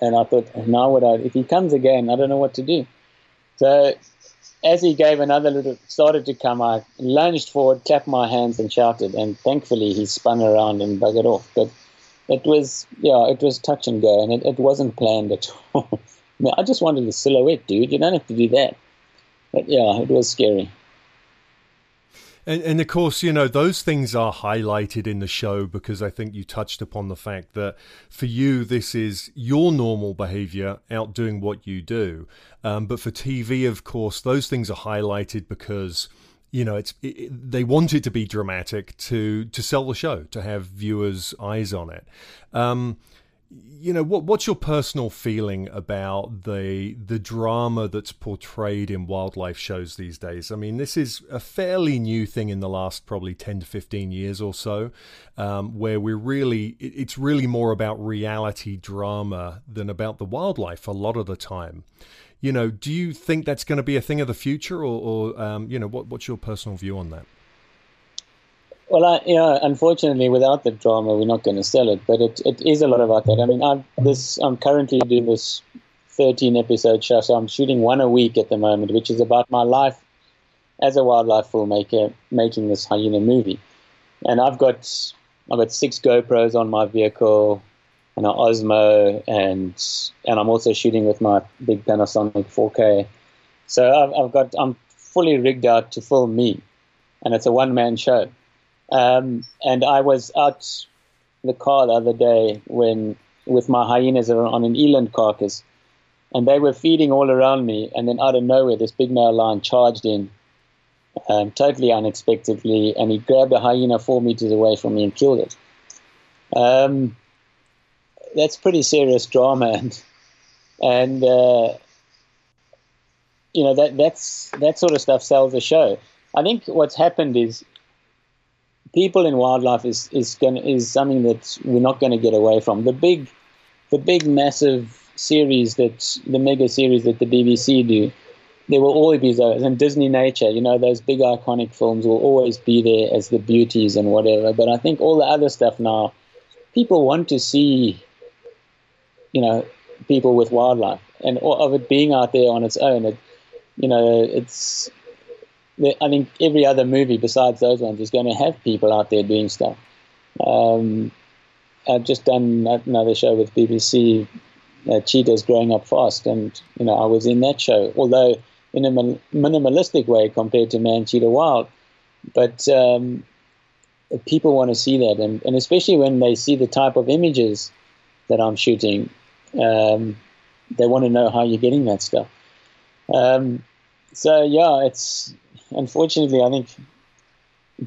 and I thought, oh, now what I if he comes again, I don't know what to do. So as he gave another little, started to come, I lunged forward, clapped my hands, and shouted. And thankfully, he spun around and buggered off. But it was, yeah, it was touch and go, and it, it wasn't planned at all. I, mean, I just wanted a silhouette, dude. You don't have to do that. But yeah, it was scary. And, and, of course, you know, those things are highlighted in the show because I think you touched upon the fact that for you, this is your normal behavior out doing what you do. Um, but for TV, of course, those things are highlighted because you know it's it, they want it to be dramatic to to sell the show to have viewers eyes on it um, you know what what's your personal feeling about the the drama that's portrayed in wildlife shows these days? I mean this is a fairly new thing in the last probably 10 to 15 years or so um, where we're really it's really more about reality drama than about the wildlife a lot of the time. You know do you think that's going to be a thing of the future or, or um, you know what, what's your personal view on that well, I, unfortunately, without the drama, we're not going to sell it. But it, it is a lot about that. I mean, I'm this. I'm currently doing this 13 episode show, so I'm shooting one a week at the moment, which is about my life as a wildlife filmmaker making this hyena movie. And I've got I've got six GoPros on my vehicle, and an Osmo, and and I'm also shooting with my big Panasonic 4K. So I've, I've got I'm fully rigged out to film me, and it's a one man show. Um, and I was out the car the other day when with my hyenas on an eland carcass, and they were feeding all around me. And then out of nowhere, this big male lion charged in, um, totally unexpectedly, and he grabbed a hyena four meters away from me and killed it. Um, that's pretty serious drama, and and uh, you know that that's that sort of stuff sells a show. I think what's happened is people in wildlife is is going is something that we're not going to get away from. The big, the big massive series that the mega series that the BBC do, there will always be those. And Disney Nature, you know, those big iconic films will always be there as the beauties and whatever. But I think all the other stuff now, people want to see, you know, people with wildlife and of it being out there on its own. It, you know, it's I think every other movie besides those ones is going to have people out there doing stuff. Um, I've just done another show with BBC, uh, Cheetahs Growing Up Fast, and you know I was in that show, although in a minimalistic way compared to Man Cheetah Wild. But um, people want to see that, and, and especially when they see the type of images that I'm shooting, um, they want to know how you're getting that stuff. Um, so yeah, it's unfortunately, I think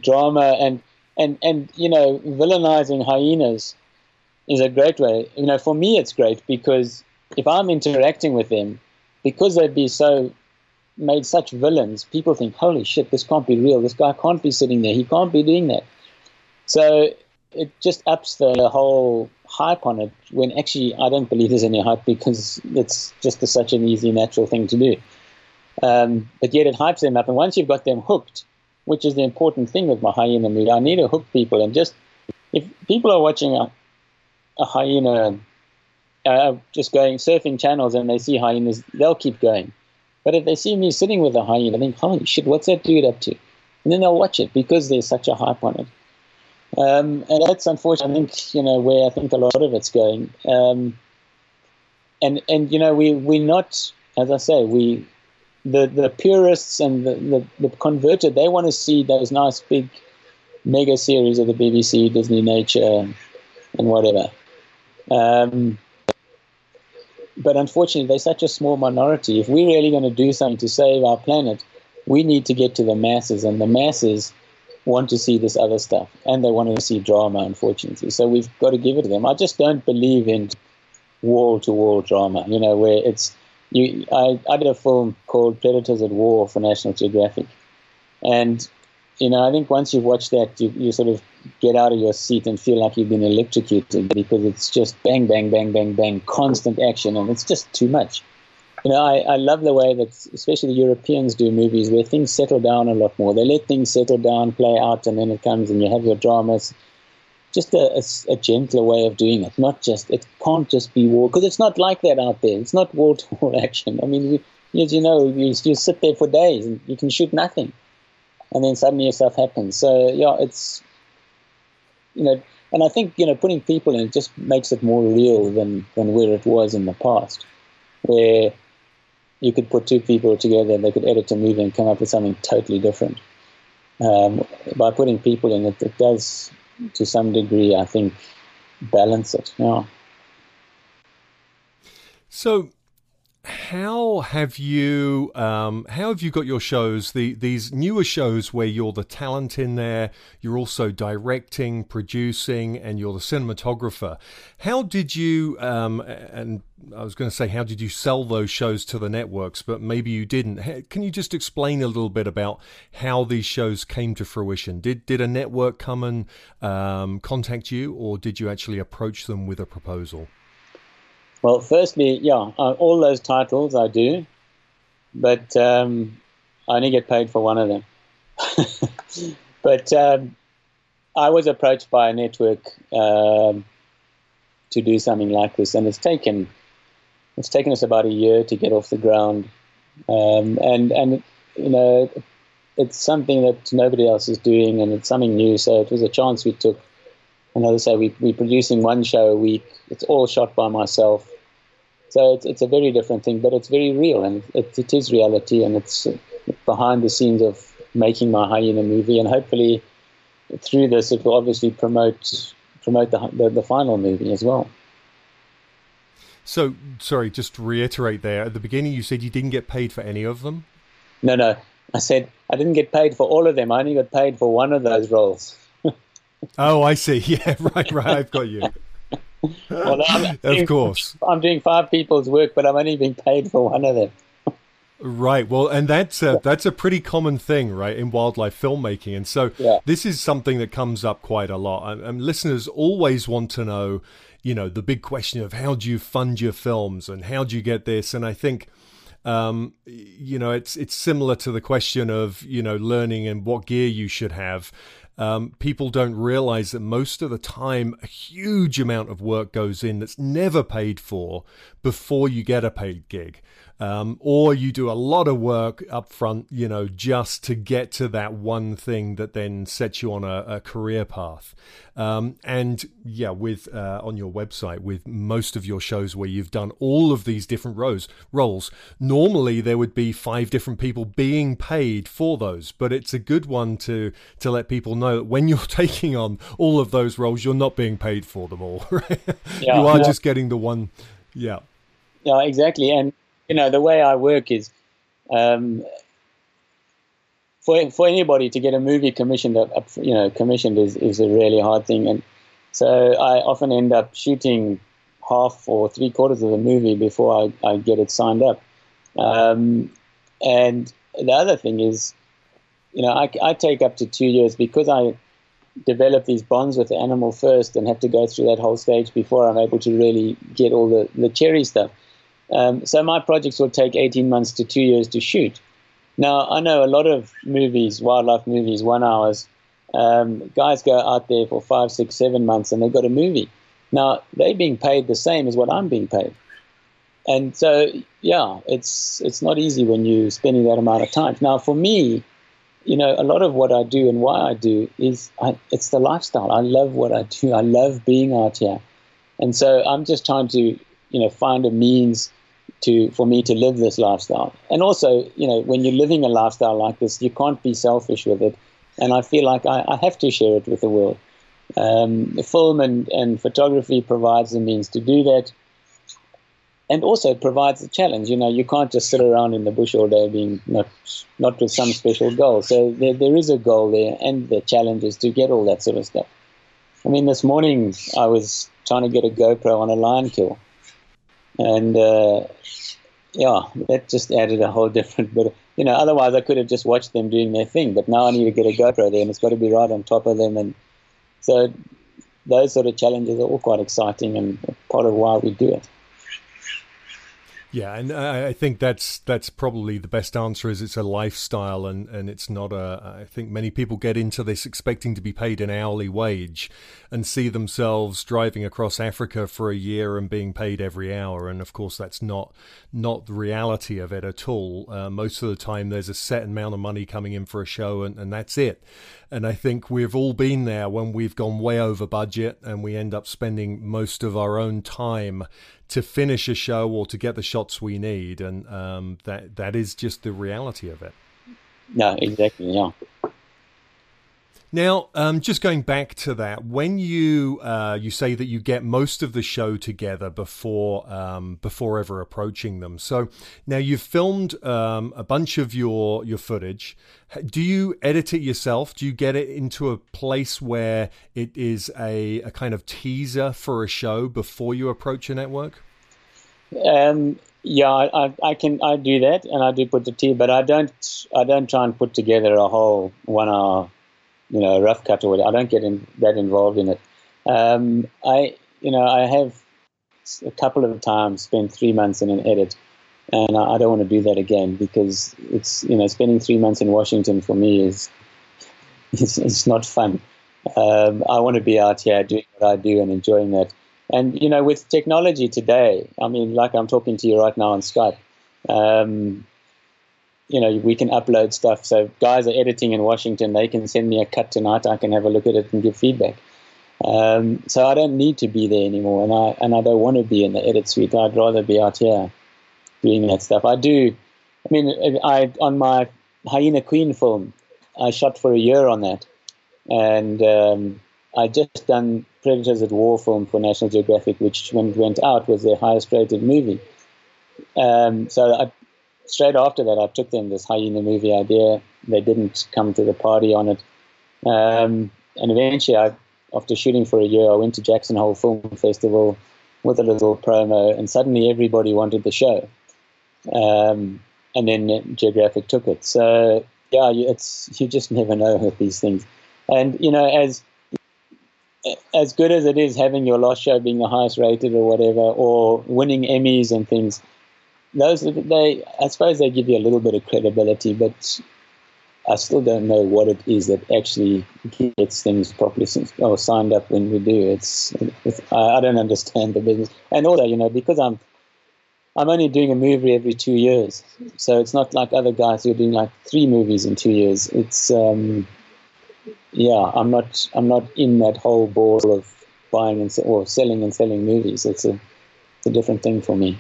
drama and and and you know villainizing hyenas is a great way. You know, for me, it's great because if I'm interacting with them, because they'd be so made such villains, people think, "Holy shit, this can't be real. This guy can't be sitting there. He can't be doing that." So it just ups the whole hype on it. When actually, I don't believe there's any hype because it's just a, such an easy, natural thing to do. Um, but yet it hypes them up. And once you've got them hooked, which is the important thing with my hyena movie, I need to hook people. And just if people are watching a, a hyena, uh, just going surfing channels and they see hyenas, they'll keep going. But if they see me sitting with a hyena, they think, holy shit, what's that dude up to? And then they'll watch it because there's such a hype on it. Um, and that's unfortunate. I think you know where I think a lot of it's going. Um, and and you know we we're not, as I say, we the, the purists and the, the, the converted, they want to see those nice big mega series of the BBC, Disney Nature, and whatever. Um, but unfortunately, they're such a small minority. If we're really going to do something to save our planet, we need to get to the masses, and the masses want to see this other stuff, and they want to see drama, unfortunately. So we've got to give it to them. I just don't believe in wall to wall drama, you know, where it's you, I, I did a film called Predators at War for National Geographic, and you know, I think once you've watched that, you, you sort of get out of your seat and feel like you've been electrocuted because it's just bang, bang, bang, bang, bang, constant action, and it's just too much. You know, I, I love the way that especially the Europeans do movies where things settle down a lot more. They let things settle down, play out, and then it comes and you have your dramas. Just a, a, a gentler way of doing it. Not just, it can't just be war, because it's not like that out there. It's not war to war action. I mean, we, as you know, you, you sit there for days and you can shoot nothing and then suddenly stuff happens. So yeah, it's you know, and I think you know putting people in it just makes it more real than than where it was in the past, where you could put two people together and they could edit a movie and come up with something totally different. Um, by putting people in it, it does to some degree, I think, balance it. Yeah. So how have you um, how have you got your shows the these newer shows where you're the talent in there you're also directing producing and you're the cinematographer. How did you um, and I was going to say how did you sell those shows to the networks but maybe you didn't? Can you just explain a little bit about how these shows came to fruition? Did did a network come and um, contact you or did you actually approach them with a proposal well, firstly, yeah, uh, all those titles I do, but um, I only get paid for one of them. but um, I was approached by a network um, to do something like this, and it's taken it's taken us about a year to get off the ground, um, and and you know it's something that nobody else is doing, and it's something new. So it was a chance we took. And as I say, we, we're producing one show a week. It's all shot by myself. So it's, it's a very different thing, but it's very real and it, it is reality and it's behind the scenes of making my hyena movie. And hopefully through this, it will obviously promote promote the, the, the final movie as well. So, sorry, just to reiterate there, at the beginning you said you didn't get paid for any of them? No, no. I said I didn't get paid for all of them. I only got paid for one of those roles. oh, I see. Yeah, right, right. I've got you well, I'm doing, of course. I'm doing five people's work, but I'm only being paid for one of them. Right. Well, and that's a, that's a pretty common thing, right, in wildlife filmmaking. And so yeah. this is something that comes up quite a lot. And, and, listeners always want to know, you know, the big question of how do you fund your films and how do you get this? And I think, um, you know, it's it's similar to the question of you know learning and what gear you should have um, people don't realize that most of the time a huge amount of work goes in that's never paid for before you get a paid gig um, or you do a lot of work up front, you know, just to get to that one thing that then sets you on a, a career path. Um, and yeah, with uh, on your website, with most of your shows where you've done all of these different roles, roles, normally there would be five different people being paid for those. But it's a good one to to let people know that when you're taking on all of those roles, you're not being paid for them all. Right? Yeah, you are yeah. just getting the one. Yeah. Yeah, exactly. And you know, the way I work is um, for for anybody to get a movie commissioned, you know, commissioned is, is a really hard thing, and so I often end up shooting half or three quarters of the movie before I, I get it signed up. Um, and the other thing is, you know, I, I take up to two years because I develop these bonds with the animal first and have to go through that whole stage before I'm able to really get all the, the cherry stuff. Um, so my projects will take 18 months to two years to shoot. Now, I know a lot of movies, wildlife movies, one hours, um, guys go out there for five, six, seven months and they've got a movie. Now, they're being paid the same as what I'm being paid. And so, yeah, it's it's not easy when you're spending that amount of time. Now, for me, you know, a lot of what I do and why I do is I, it's the lifestyle. I love what I do. I love being out here. And so I'm just trying to, you know, find a means to for me to live this lifestyle. And also, you know, when you're living a lifestyle like this, you can't be selfish with it. And I feel like I, I have to share it with the world. Um, the film and, and photography provides the means to do that. And also it provides a challenge. You know, you can't just sit around in the bush all day being not not with some special goal. So there, there is a goal there and the challenge is to get all that sort of stuff. I mean, this morning I was trying to get a GoPro on a lion kill and uh, yeah, that just added a whole different bit. Of, you know, otherwise I could have just watched them doing their thing, but now I need to get a GoPro there, and it's got to be right on top of them, and so those sort of challenges are all quite exciting and part of why we do it. Yeah, and I think that's that's probably the best answer. Is it's a lifestyle, and and it's not a. I think many people get into this expecting to be paid an hourly wage, and see themselves driving across Africa for a year and being paid every hour. And of course, that's not not the reality of it at all. Uh, most of the time, there's a set amount of money coming in for a show, and, and that's it. And I think we've all been there when we've gone way over budget and we end up spending most of our own time to finish a show or to get the shots we need, and um, that that is just the reality of it. Yeah, exactly. Yeah. Now, um, just going back to that, when you uh, you say that you get most of the show together before um, before ever approaching them. So now you've filmed um, a bunch of your your footage. Do you edit it yourself? Do you get it into a place where it is a, a kind of teaser for a show before you approach a network? Um, yeah, I, I can I do that, and I do put the teaser, but I don't I don't try and put together a whole one hour you know, a rough cut or whatever. I don't get in, that involved in it. Um, I, you know, I have a couple of times spent three months in an edit, and I, I don't want to do that again because it's, you know, spending three months in Washington for me is, it's, it's not fun. Um, I want to be out here doing what I do and enjoying that. And you know, with technology today, I mean, like I'm talking to you right now on Skype. Um, you know, we can upload stuff. So guys are editing in Washington, they can send me a cut tonight. I can have a look at it and give feedback. Um, so I don't need to be there anymore, and I and I don't want to be in the edit suite. I'd rather be out here doing that stuff. I do. I mean, I on my Hyena Queen film, I shot for a year on that, and um, I just done Predators at War film for National Geographic, which when it went out was their highest rated movie. Um, so I straight after that, I took them this hyena movie idea. They didn't come to the party on it. Um, and eventually, I, after shooting for a year, I went to Jackson Hole Film Festival with a little promo, and suddenly everybody wanted the show. Um, and then Geographic took it. So yeah, it's you just never know with these things. And you know, as as good as it is having your last show being the highest rated or whatever, or winning Emmys and things, those they I suppose they give you a little bit of credibility, but I still don't know what it is that actually gets things properly or signed up when we do. It's, it's I don't understand the business, and also you know because I'm I'm only doing a movie every two years, so it's not like other guys who are doing like three movies in two years. It's um, yeah, I'm not I'm not in that whole ball of buying and or selling and selling movies. It's a it's a different thing for me.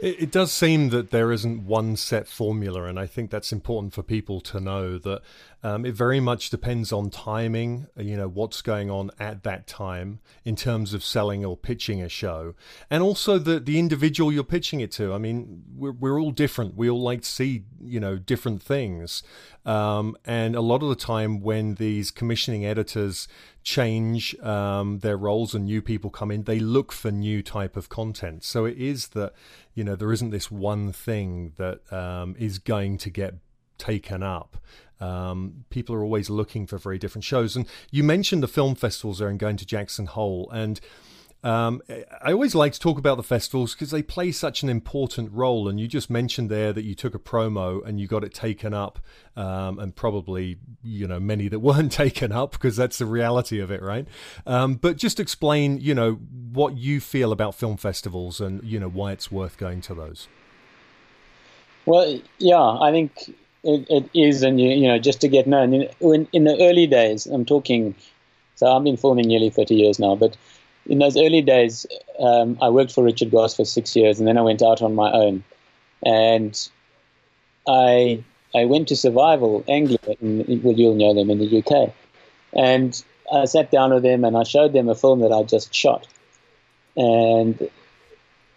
It, it, does seem that there isn't one set formula, and I think that's important for people to know that um, it very much depends on timing, you know, what's going on at that time in terms of selling or pitching a show, and also the the individual you're pitching it to. I mean, we're we're all different. We all like to see you know different things, um, and a lot of the time when these commissioning editors change um, their roles and new people come in, they look for new type of content. So it is that you know there isn't this one thing that um, is going to get taken up. Um, people are always looking for very different shows. And you mentioned the film festivals are in going to Jackson Hole, and um, I always like to talk about the festivals because they play such an important role. And you just mentioned there that you took a promo and you got it taken up, um, and probably you know many that weren't taken up because that's the reality of it, right? Um, but just explain, you know, what you feel about film festivals and you know why it's worth going to those. Well, yeah, I think it, it is, and you, you know, just to get known. In, in the early days, I'm talking. So I've been filming nearly 30 years now, but in those early days, um, I worked for Richard Goss for six years, and then I went out on my own, and I I went to Survival Anglia, in, well, you'll know them in the UK, and I sat down with them and I showed them a film that I just shot, and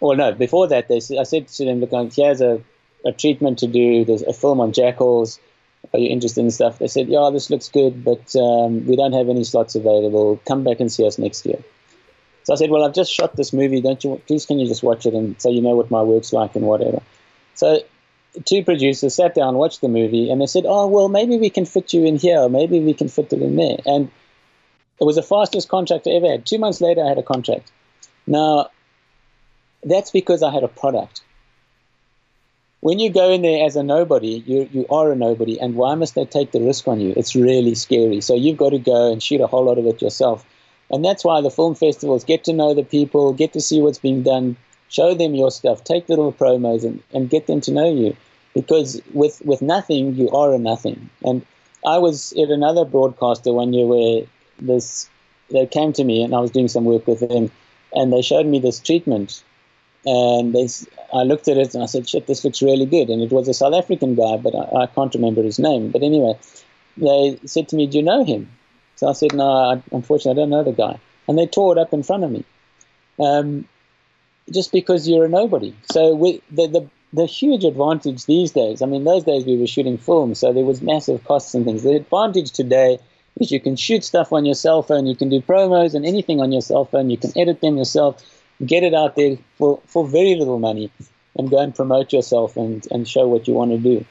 well, no, before that, they I said to them, look, here's a a treatment to do. There's a film on jackals. Are you interested in stuff? They said, yeah, this looks good, but um, we don't have any slots available. Come back and see us next year. So I said, well, I've just shot this movie. Don't you? Please, can you just watch it and so you know what my work's like and whatever. So two producers sat down, watched the movie, and they said, oh, well, maybe we can fit you in here, or maybe we can fit it in there. And it was the fastest contract I ever had. Two months later, I had a contract. Now, that's because I had a product. When you go in there as a nobody, you, you are a nobody, and why must they take the risk on you? It's really scary. So you've got to go and shoot a whole lot of it yourself. And that's why the film festivals get to know the people, get to see what's being done, show them your stuff, take little promos, and, and get them to know you. Because with, with nothing, you are a nothing. And I was at another broadcaster one year where this they came to me and I was doing some work with them, and they showed me this treatment, and they I looked at it and I said, "Shit, this looks really good." And it was a South African guy, but I, I can't remember his name. But anyway, they said to me, "Do you know him?" So I said, "No, I, unfortunately, I don't know the guy." And they tore it up in front of me, um, just because you're a nobody. So we, the, the the huge advantage these days. I mean, those days we were shooting films, so there was massive costs and things. The advantage today is you can shoot stuff on your cell phone, you can do promos and anything on your cell phone, you can edit them yourself, get it out there for, for very little money, and go and promote yourself and, and show what you want to do.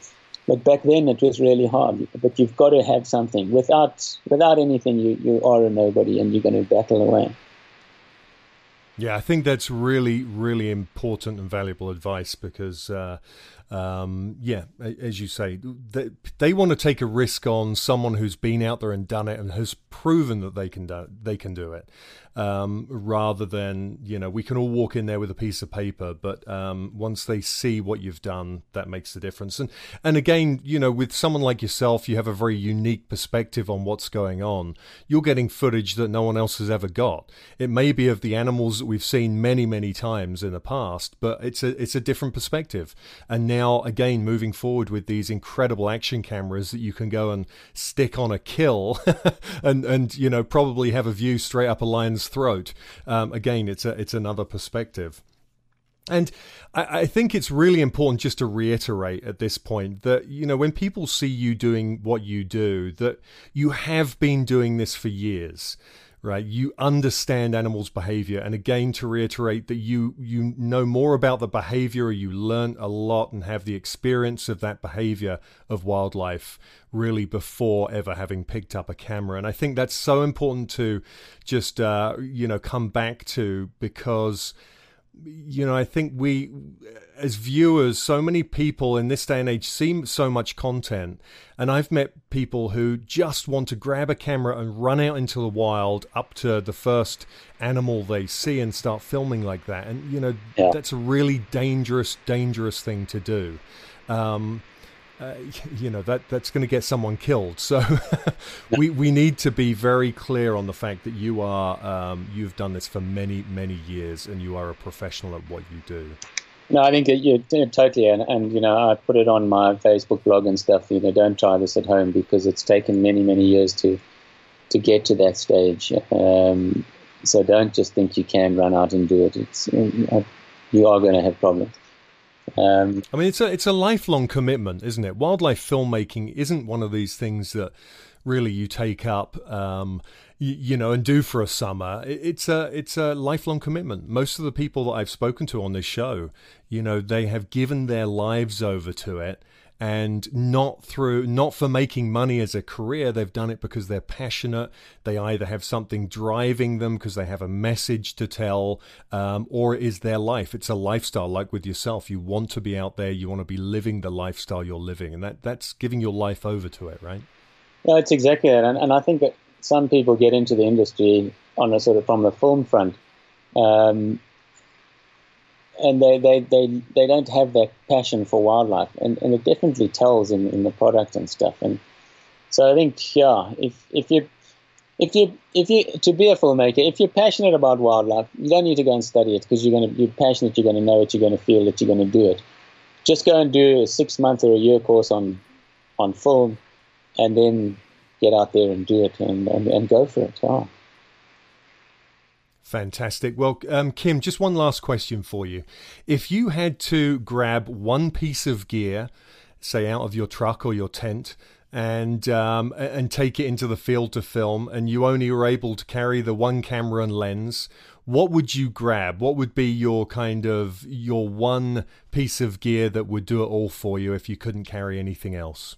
But back then it was really hard. But you've got to have something. Without without anything, you, you are a nobody, and you're going to battle away. Yeah, I think that's really, really important and valuable advice because uh, um, yeah, as you say, they, they want to take a risk on someone who's been out there and done it and has proven that they can do they can do it, um, rather than you know we can all walk in there with a piece of paper, but um, once they see what you've done, that makes the difference. And and again, you know, with someone like yourself, you have a very unique perspective on what's going on. You're getting footage that no one else has ever got. It may be of the animals that we've seen many many times in the past, but it's a it's a different perspective. And now again moving forward with these incredible action cameras that you can go and stick on a kill and and you know probably have a view straight up a lion's throat um, again it's a it's another perspective. And I, I, think it's really important just to reiterate at this point that, you know, when people see you doing what you do, that you have been doing this for years right? You understand animals behavior. And again to reiterate that you you know more about the behavior you learn a lot and have the experience of that behavior of wildlife really before ever having picked up a camera. And i think that's so important to just uh, you know come back to because you know, I think we, as viewers, so many people in this day and age see so much content. And I've met people who just want to grab a camera and run out into the wild up to the first animal they see and start filming like that. And, you know, yeah. that's a really dangerous, dangerous thing to do. Um, uh, you know that that's going to get someone killed. So we we need to be very clear on the fact that you are um, you've done this for many many years and you are a professional at what you do. No, I think you totally, and, and you know I put it on my Facebook blog and stuff. You know, don't try this at home because it's taken many many years to to get to that stage. Um, so don't just think you can run out and do it. It's you are going to have problems. Um, I mean, it's a it's a lifelong commitment, isn't it? Wildlife filmmaking isn't one of these things that really you take up, um, you, you, know, and do for a summer. It's a it's a lifelong commitment. Most of the people that I've spoken to on this show, you know, they have given their lives over to it, and not through not for making money as a career. They've done it because they're passionate. They either have something driving them because they have a message to tell um, or it is their life. It's a lifestyle like with yourself. You want to be out there. You want to be living the lifestyle you're living. And that that's giving your life over to it right? Yeah it's exactly that. And, and i think that some people get into the industry on a sort of from the film front. Um, and they, they, they, they don't have that passion for wildlife, and, and it definitely tells in, in the product and stuff. And so I think, yeah, if if you if you if you to be a filmmaker, if you're passionate about wildlife, you don't need to go and study it because you're gonna you're passionate. You're gonna know it. You're gonna feel it. You're gonna do it. Just go and do a six month or a year course on on film, and then get out there and do it and and, and go for it. Fantastic. Well, um, Kim, just one last question for you. If you had to grab one piece of gear, say out of your truck or your tent, and um, and take it into the field to film, and you only were able to carry the one camera and lens, what would you grab? What would be your kind of your one piece of gear that would do it all for you if you couldn't carry anything else?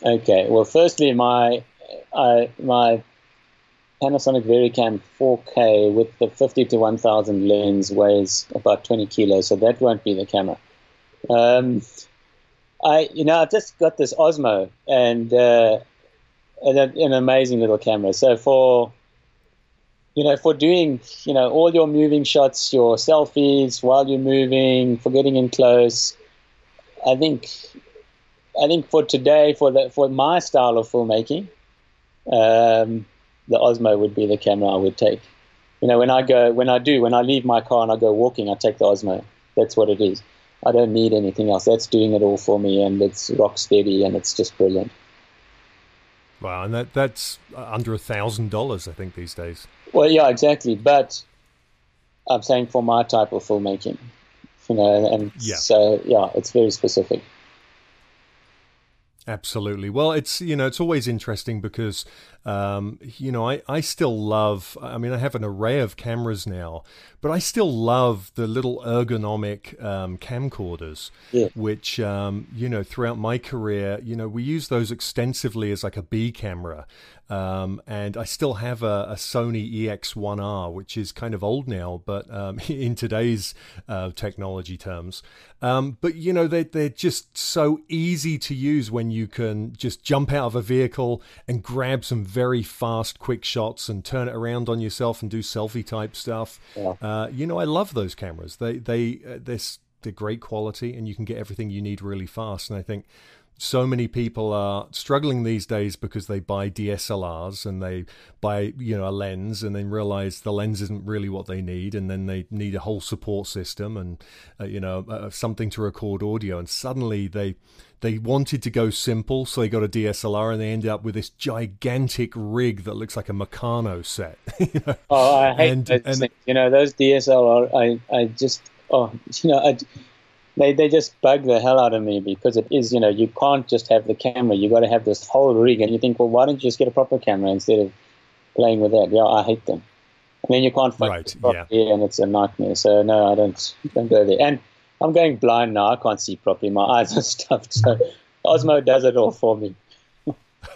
Okay. Well, firstly, my uh, my Panasonic VariCam 4K with the 50 to 1000 lens weighs about 20 kilos, so that won't be the camera. Um, I, you know, I've just got this Osmo and, uh, and a, an amazing little camera. So for, you know, for doing, you know, all your moving shots, your selfies while you're moving, for getting in close, I think, I think for today, for the for my style of filmmaking, um, the Osmo would be the camera I would take. You know, when I go, when I do, when I leave my car and I go walking, I take the Osmo. That's what it is. I don't need anything else. That's doing it all for me, and it's rock steady, and it's just brilliant. Wow, and that that's under a thousand dollars, I think, these days. Well, yeah, exactly. But I'm saying for my type of filmmaking, you know, and yeah. so yeah, it's very specific. Absolutely. Well, it's you know it's always interesting because um, you know I I still love. I mean, I have an array of cameras now, but I still love the little ergonomic um, camcorders, yeah. which um, you know throughout my career, you know we use those extensively as like a B camera, um, and I still have a, a, Sony EX1R, which is kind of old now, but um, in today's uh, technology terms. Um, but you know, they're, they're just so easy to use when you can just jump out of a vehicle and grab some very fast, quick shots and turn it around on yourself and do selfie type stuff. Yeah. Uh, you know, I love those cameras. They, they, uh, they're, they're great quality and you can get everything you need really fast. And I think so many people are struggling these days because they buy DSLRs and they buy you know a lens and then realize the lens isn't really what they need and then they need a whole support system and uh, you know uh, something to record audio and suddenly they they wanted to go simple so they got a DSLR and they ended up with this gigantic rig that looks like a Meccano set you know? oh I hate and, those and, things. you know those DSLR I I just oh you know I they, they just bug the hell out of me because it is, you know, you can't just have the camera. You got to have this whole rig. And you think, well, why don't you just get a proper camera instead of playing with that? Yeah, I hate them. I mean, you can't focus right, properly yeah. and it's a nightmare. So, no, I don't, don't go there. And I'm going blind now. I can't see properly. My eyes are stuffed. So, Osmo does it all for me.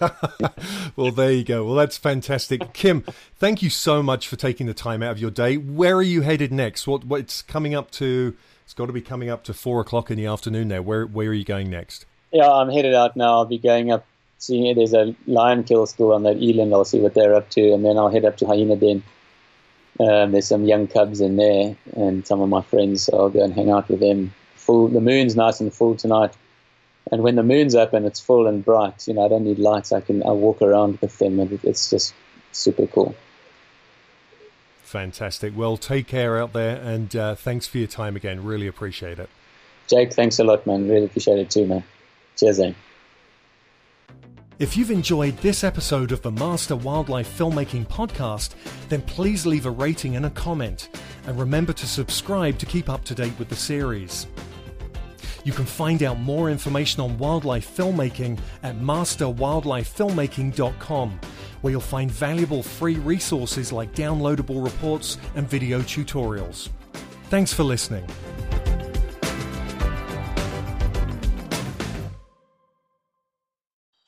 well, there you go. Well, that's fantastic. Kim, thank you so much for taking the time out of your day. Where are you headed next? What what's coming up to it's got to be coming up to four o'clock in the afternoon now. Where where are you going next? Yeah, I'm headed out now. I'll be going up, seeing there's a lion kill still on that eland. I'll see what they're up to, and then I'll head up to Hyena Den. Um, there's some young cubs in there, and some of my friends. So I'll go and hang out with them. Full. The moon's nice and full tonight, and when the moon's up and it's full and bright, you know, I don't need lights. I can I walk around with them, and it's just super cool. Fantastic. Well, take care out there, and uh, thanks for your time again. Really appreciate it. Jake, thanks a lot, man. Really appreciate it too, man. Cheers, eh? If you've enjoyed this episode of the Master Wildlife Filmmaking Podcast, then please leave a rating and a comment. And remember to subscribe to keep up to date with the series. You can find out more information on wildlife filmmaking at masterwildlifefilmmaking.com where you'll find valuable free resources like downloadable reports and video tutorials. Thanks for listening.